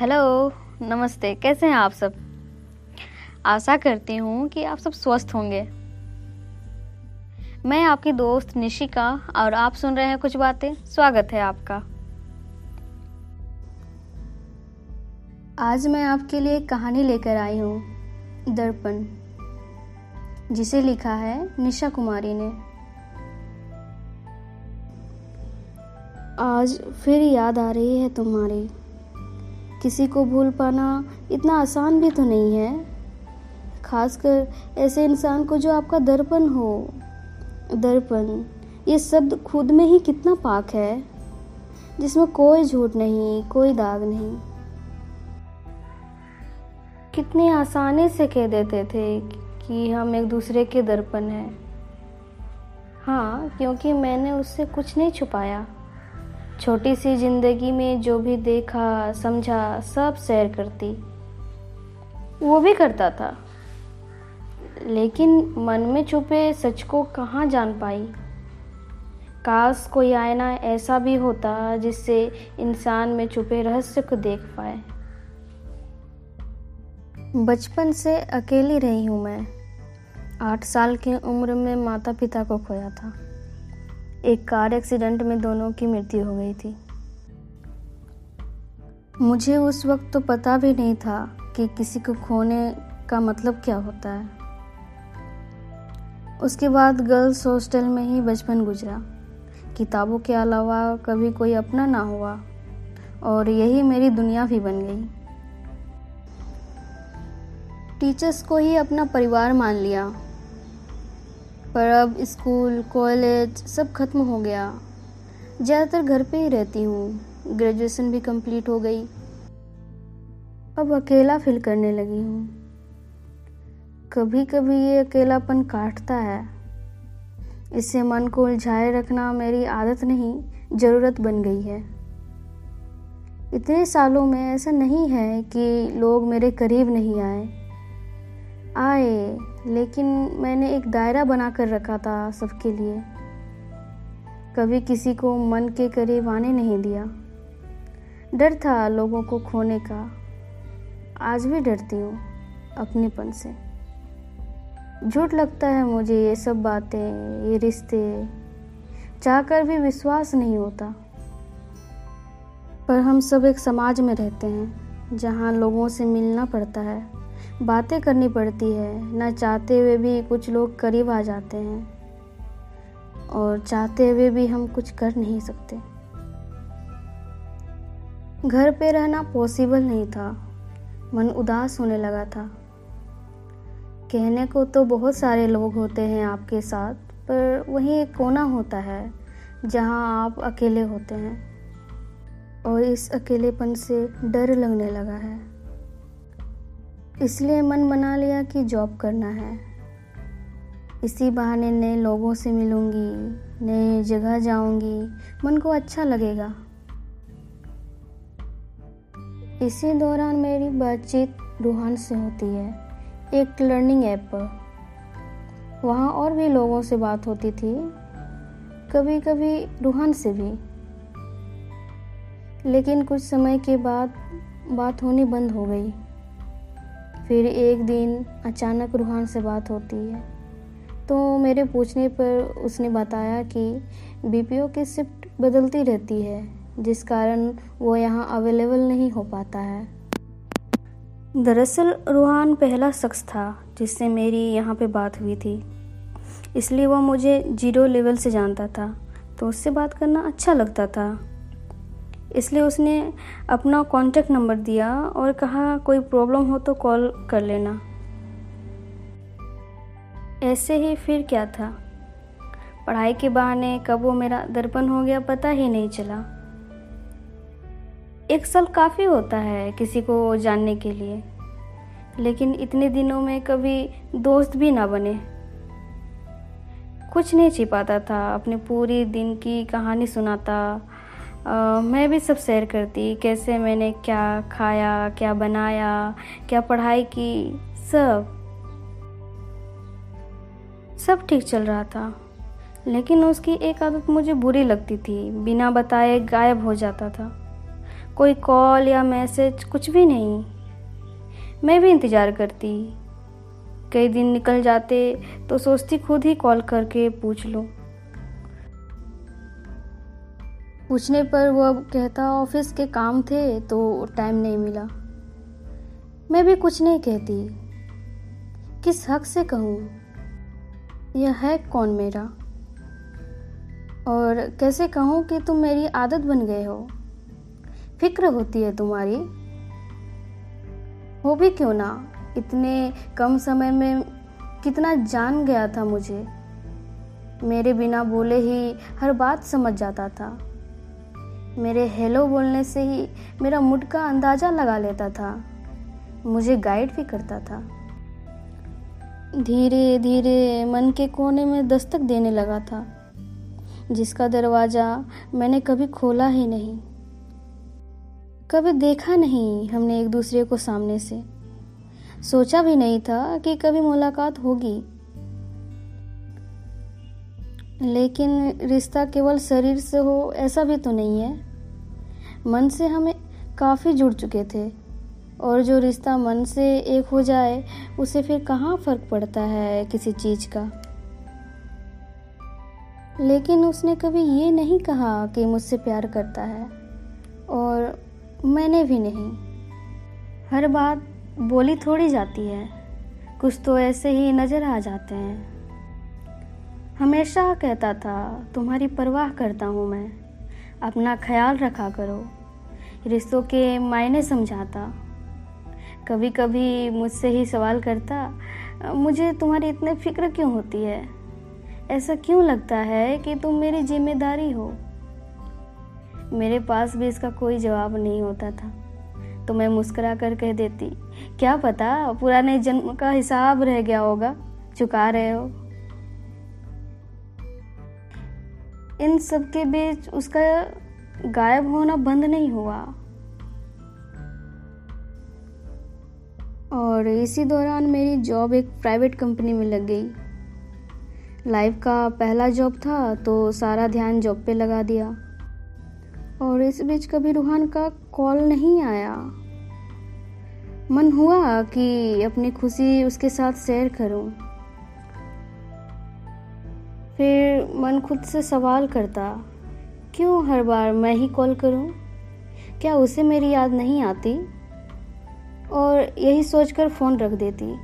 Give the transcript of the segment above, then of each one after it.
Hello, नमस्ते, कैसे हैं आप सब? आशा करती हूँ कि आप सब स्वस्थ होंगे। मैं आपकी दोस्त निशिका और आप सुन रहे हैं कुछ बातें। स्वागत है आपका। आज मैं आपके लिए एक कहानी लेकर आई हूँ, दर्पण, जिसे लिखा है निशा कुमारी ने। आज फिर याद आ रही है तुम्हारी। किसी को भूल पाना इतना आसान भी तो नहीं है। खासकर ऐसे इंसान को जो आपका दर्पण हो। दर्पण, ये शब्द खुद में ही कितना पाक है, जिसमें कोई झूठ नहीं, कोई दाग नहीं। कितनी आसानी से कह देते थे कि हम एक दूसरे के दर्पण हैं। हाँ क्योंकि मैंने उससे कुछ नहीं छुपाया। छोटी सी ज़िंदगी में जो भी देखा, समझा, सब शेयर करती। वो भी करता था। लेकिन मन में छुपे सच को कहाँ जान पाई? काश कोई आईना ऐसा भी होता जिससे इंसान में छुपे रहस्य को देख पाए। बचपन से अकेली रही हूँ मैं। आठ साल की उम्र में माता पिता को खोया था। एक कार एक्सीडेंट में दोनों की मृत्यु हो गई थी। मुझे उस वक्त तो पता भी नहीं था कि किसी को खोने का मतलब क्या होता है। उसके बाद गर्ल्स हॉस्टल में ही बचपन गुजरा। किताबों के अलावा कभी कोई अपना ना हुआ और यही मेरी दुनिया भी बन गई। टीचर्स को ही अपना परिवार मान लिया। पर अब स्कूल, कॉलेज सब खत्म हो गया। ज़्यादातर घर पे ही रहती हूँ। ग्रेजुएशन भी कंप्लीट हो गई। अब अकेला फील करने लगी हूँ। कभी कभी ये अकेलापन काटता है। इससे मन को उलझाए रखना मेरी आदत नहीं, ज़रूरत बन गई है। इतने सालों में ऐसा नहीं है कि लोग मेरे करीब नहीं आए। आए लेकिन मैंने एक दायरा बना कर रखा था सबके लिए। कभी किसी को मन के करीब आने नहीं दिया। डर था लोगों को खोने का। आज भी डरती हूँ अपनेपन से। झूठ लगता है मुझे ये सब बातें, ये रिश्ते। चाहकर भी विश्वास नहीं होता। पर हम सब एक समाज में रहते हैं, जहाँ लोगों से मिलना पड़ता है। बातें करनी पड़ती है। न चाहते हुए भी कुछ लोग करीब आ जाते हैं। और चाहते हुए भी हम कुछ कर नहीं सकते। घर पे रहना पॉसिबल नहीं था। मन उदास होने लगा था। कहने को तो बहुत सारे लोग होते हैं आपके साथ, पर वहीं एक कोना होता है, जहाँ आप अकेले होते हैं। और इस अकेलेपन से डर लगने लगा है। इसलिए मन बना लिया कि जॉब करना है। इसी बहाने नए लोगों से मिलूँगी, नए जगह जाऊँगी, मन को अच्छा लगेगा। इसी दौरान मेरी बातचीत रूहान से होती है, एक लर्निंग ऐप पर। वहाँ और भी लोगों से बात होती थी कभी कभी रूहान से भी। लेकिन कुछ समय के बाद बात होनी बंद हो गई। फिर एक दिन अचानक रूहान से बात होती है। तो मेरे पूछने पर उसने बताया कि बीपीओ की शिफ्ट बदलती रहती है, जिस कारण वो यहाँ अवेलेबल नहीं हो पाता है। दरअसल, रूहान पहला शख्स था जिससे मेरी यहाँ पे बात हुई थी। इसलिए वह मुझे ज़ीरो लेवल से जानता था तो उससे बात करना अच्छा लगता था। इसलिए उसने अपना कॉन्टेक्ट नंबर दिया और कहा, कोई प्रॉब्लम हो तो कॉल कर लेना। ऐसे ही फिर क्या था? पढ़ाई के बहाने कब वो मेरा दर्पण हो गया पता ही नहीं चला। एक साल काफ़ी होता है किसी को जानने के लिए, लेकिन इतने दिनों में कभी दोस्त भी ना बने। कुछ नहीं छिपाता था, अपने पूरी दिन की कहानी सुनाता मैं भी सब शेयर करती कैसे मैंने क्या खाया, क्या बनाया, क्या पढ़ाई की, सब। सब ठीक चल रहा था, लेकिन उसकी एक आदत मुझे बुरी लगती थी, बिना बताए गायब हो जाता था। कोई कॉल या मैसेज कुछ भी नहीं। मैं भी इंतज़ार करती, कई दिन निकल जाते तो सोचती खुद ही कॉल करके पूछ लूँ। पूछने पर वो अब कहता, ऑफ़िस के काम थे तो टाइम नहीं मिला। मैं भी कुछ नहीं कहती। किस हक से कहूँ? यह है कौन मेरा? और कैसे कहूँ कि तुम मेरी आदत बन गए हो? फ़िक्र होती है तुम्हारी। हो भी क्यों ना? इतने कम समय में कितना जान गया था मुझे। मेरे बिना बोले ही हर बात समझ जाता था। मेरे हेलो बोलने से ही मेरा मुड का अंदाज़ा लगा लेता था। मुझे गाइड भी करता था। धीरे धीरे मन के कोने में दस्तक देने लगा था, जिसका दरवाज़ा मैंने कभी खोला ही नहीं। कभी देखा नहीं हमने एक दूसरे को सामने से। सोचा भी नहीं था कि कभी मुलाकात होगी। लेकिन रिश्ता केवल शरीर से हो, ऐसा भी तो नहीं है। मन से हमें काफ़ी जुड़ चुके थे, और जो रिश्ता मन से एक हो जाए, उसे फिर कहाँ फ़र्क पड़ता है किसी चीज़ का? लेकिन उसने कभी ये नहीं कहा कि मुझसे प्यार करता है, और मैंने भी नहीं। हर बात बोली थोड़ी जाती है, कुछ तो ऐसे ही नज़र आ जाते हैं। हमेशा कहता था, तुम्हारी परवाह करता हूँ मैं। अपना ख्याल रखा करो। रिश्तों के मायने समझाता। कभी कभी मुझसे ही सवाल करता, मुझे तुम्हारी इतने फ़िक्र क्यों होती है? ऐसा क्यों लगता है कि तुम मेरी ज़िम्मेदारी हो? मेरे पास भी इसका कोई जवाब नहीं होता था। तो मैं मुस्करा कर कह देती, क्या पता, पुराने जन्म का हिसाब रह गया होगा। चुका रहे हो। इन सब के बीच उसका गायब होना बंद नहीं हुआ। और इसी दौरान मेरी जॉब एक प्राइवेट कंपनी में लग गई। लाइफ का पहला जॉब था तो सारा ध्यान जॉब पे लगा दिया। और इस बीच कभी रूहान का कॉल नहीं आया। मन हुआ कि अपनी खुशी उसके साथ शेयर करूँ। फिर मन खुद से सवाल करता, क्यों हर बार मैं ही कॉल करूँ? क्या उसे मेरी याद नहीं आती? और यही सोचकर फ़ोन रख देती।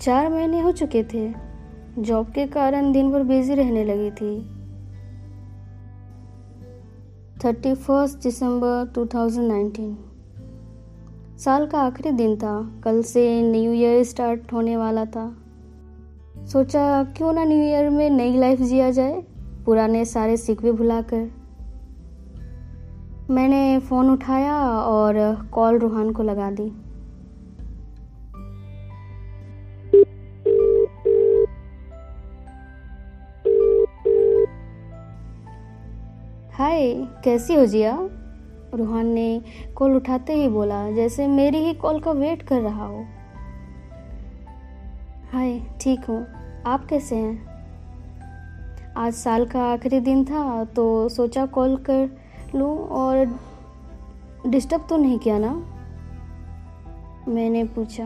चार महीने हो चुके थे। जॉब के कारण दिन भर बिज़ी रहने लगी थी। थर्टी फ़र्स्ट दिसंबर 2019 साल का आखिरी दिन था। कल से न्यू ईयर स्टार्ट होने वाला था। सोचा क्यों ना न्यू ईयर में नई लाइफ जिया जाए। पुराने सारे सिकवे भुलाकर। मैंने फ़ोन उठाया और कॉल रूहान को लगा दी। हाय कैसी हो जिया? रूहान ने कॉल उठाते ही बोला, जैसे मेरी ही कॉल का वेट कर रहा हो। हाय ठीक हूँ। आप कैसे हैं? आज साल का आखिरी दिन था तो सोचा कॉल कर लूँ और डिस्टर्ब तो नहीं किया ना? मैंने पूछा।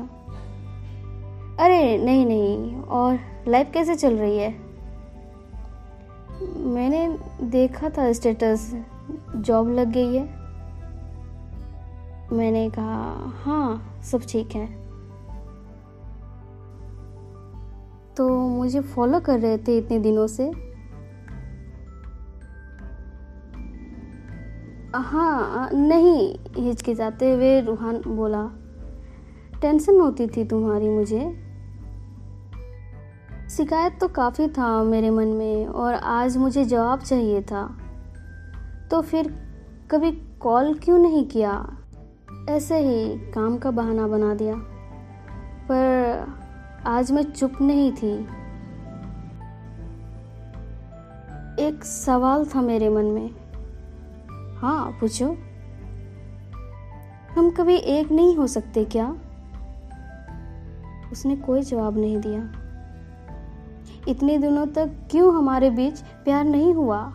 अरे, नहीं नहीं, और लाइफ कैसे चल रही है? मैंने देखा था स्टेटस, जॉब लग गई है। मैंने कहा हाँ सब ठीक है। तो मुझे फॉलो कर रहे थे इतने दिनों से। हाँ नहीं, हिचकिचाते हुए रूहान बोला टेंशन होती थी तुम्हारी मुझे। शिकायत तो काफ़ी था मेरे मन में और आज मुझे जवाब चाहिए था। तो फिर कभी कॉल क्यों नहीं किया? ऐसे ही काम का बहाना बना दिया। पर आज मैं चुप नहीं थी। एक सवाल था मेरे मन में। हाँ पूछो। हम कभी एक नहीं हो सकते क्या? उसने कोई जवाब नहीं दिया। इतने दिनों तक क्यों हमारे बीच प्यार नहीं हुआ?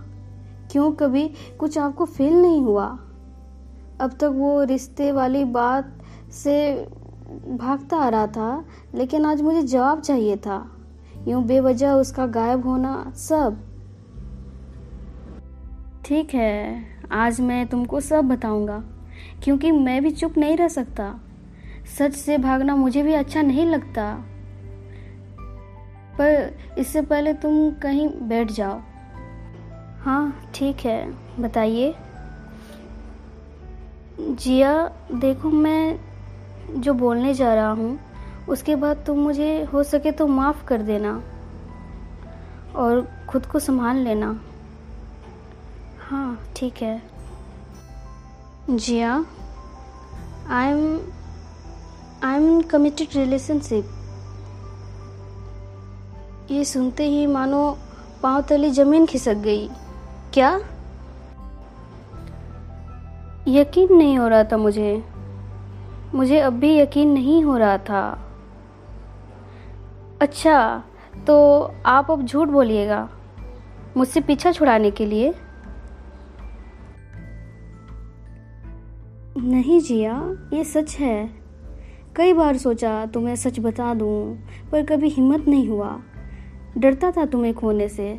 क्यों कभी कुछ आपको फील नहीं हुआ? अब तक वो रिश्ते वाली बात से भागता आ रहा था, लेकिन आज मुझे जवाब चाहिए था। यूँ बेवजह उसका गायब होना सब। ठीक है, आज मैं तुमको सब बताऊँगा, क्योंकि मैं भी चुप नहीं रह सकता। सच से भागना मुझे भी अच्छा नहीं लगता। पर इससे पहले तुम कहीं बैठ जाओ। हाँ ठीक है, बताइए। जिया, देखो मैं जो बोलने जा रहा हूँ, उसके बाद तुम मुझे हो सके तो माफ़ कर देना और खुद को संभाल लेना। हाँ ठीक है। Jiya I am I am committed relationship ये सुनते ही मानो पाँव तली ज़मीन खिसक गई। क्या? यकीन नहीं हो रहा था मुझे। मुझे अब भी यकीन नहीं हो रहा था। अच्छा तो आप अब झूठ बोलिएगा, मुझसे पीछा छुड़ाने के लिए? नहीं जिया, ये सच है। कई बार सोचा, तुम्हें सच बता दूँ, पर कभी हिम्मत नहीं हुआ। डरता था तुम्हें खोने से।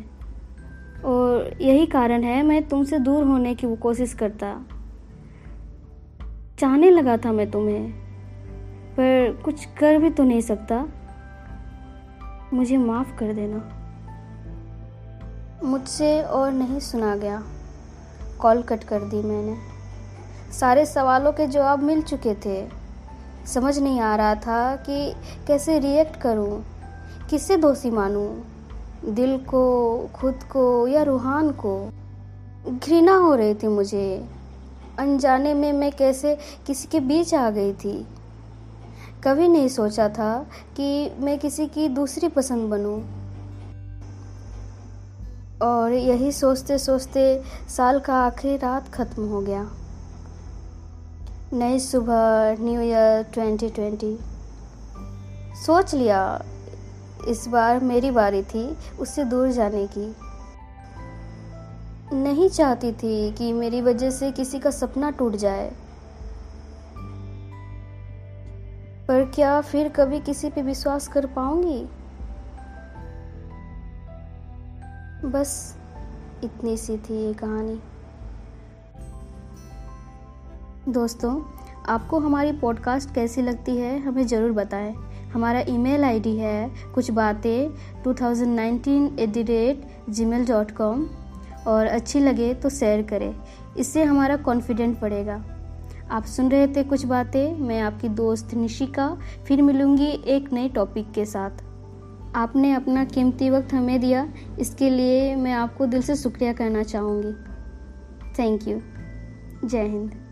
और यही कारण है मैं तुमसे दूर होने की वो कोशिश करता। चाहने लगा था मैं तुम्हें, पर कुछ कर भी तो नहीं सकता। मुझे माफ़ कर देना। मुझसे और नहीं सुना गया। कॉल कट कर दी मैंने। सारे सवालों के जवाब मिल चुके थे। समझ नहीं आ रहा था कि कैसे रिएक्ट करूँ, किससे दोषी मानूं, दिल को, खुद को या रूहान को। घृणा हो रही थी मुझे। अनजाने में मैं कैसे किसी के बीच आ गई थी? कभी नहीं सोचा था कि मैं किसी की दूसरी पसंद बनूं। और यही सोचते सोचते साल का आखिरी रात ख़त्म हो गया। नई सुबह न्यू ईयर 2020 सोच लिया, इस बार मेरी बारी थी उससे दूर जाने की। नहीं चाहती थी कि मेरी वजह से किसी का सपना टूट जाए। पर क्या फिर कभी किसी पे विश्वास कर पाऊँगी? बस इतनी सी थी ये कहानी। दोस्तों, आपको हमारी पॉडकास्ट कैसी लगती है, हमें ज़रूर बताएँ। हमारा ईमेल आईडी है कुछ बातें 2019 at the rate Gmail dot com और अच्छी लगे तो शेयर करें। इससे हमारा कॉन्फिडेंट बढ़ेगा। आप सुन रहे थे कुछ बातें। मैं आपकी दोस्त निशिका। फिर मिलूँगी एक नए टॉपिक के साथ। आपने अपना कीमती वक्त हमें दिया। इसके लिए मैं आपको दिल से शुक्रिया करना चाहूँगी। थैंक यू जय हिंद।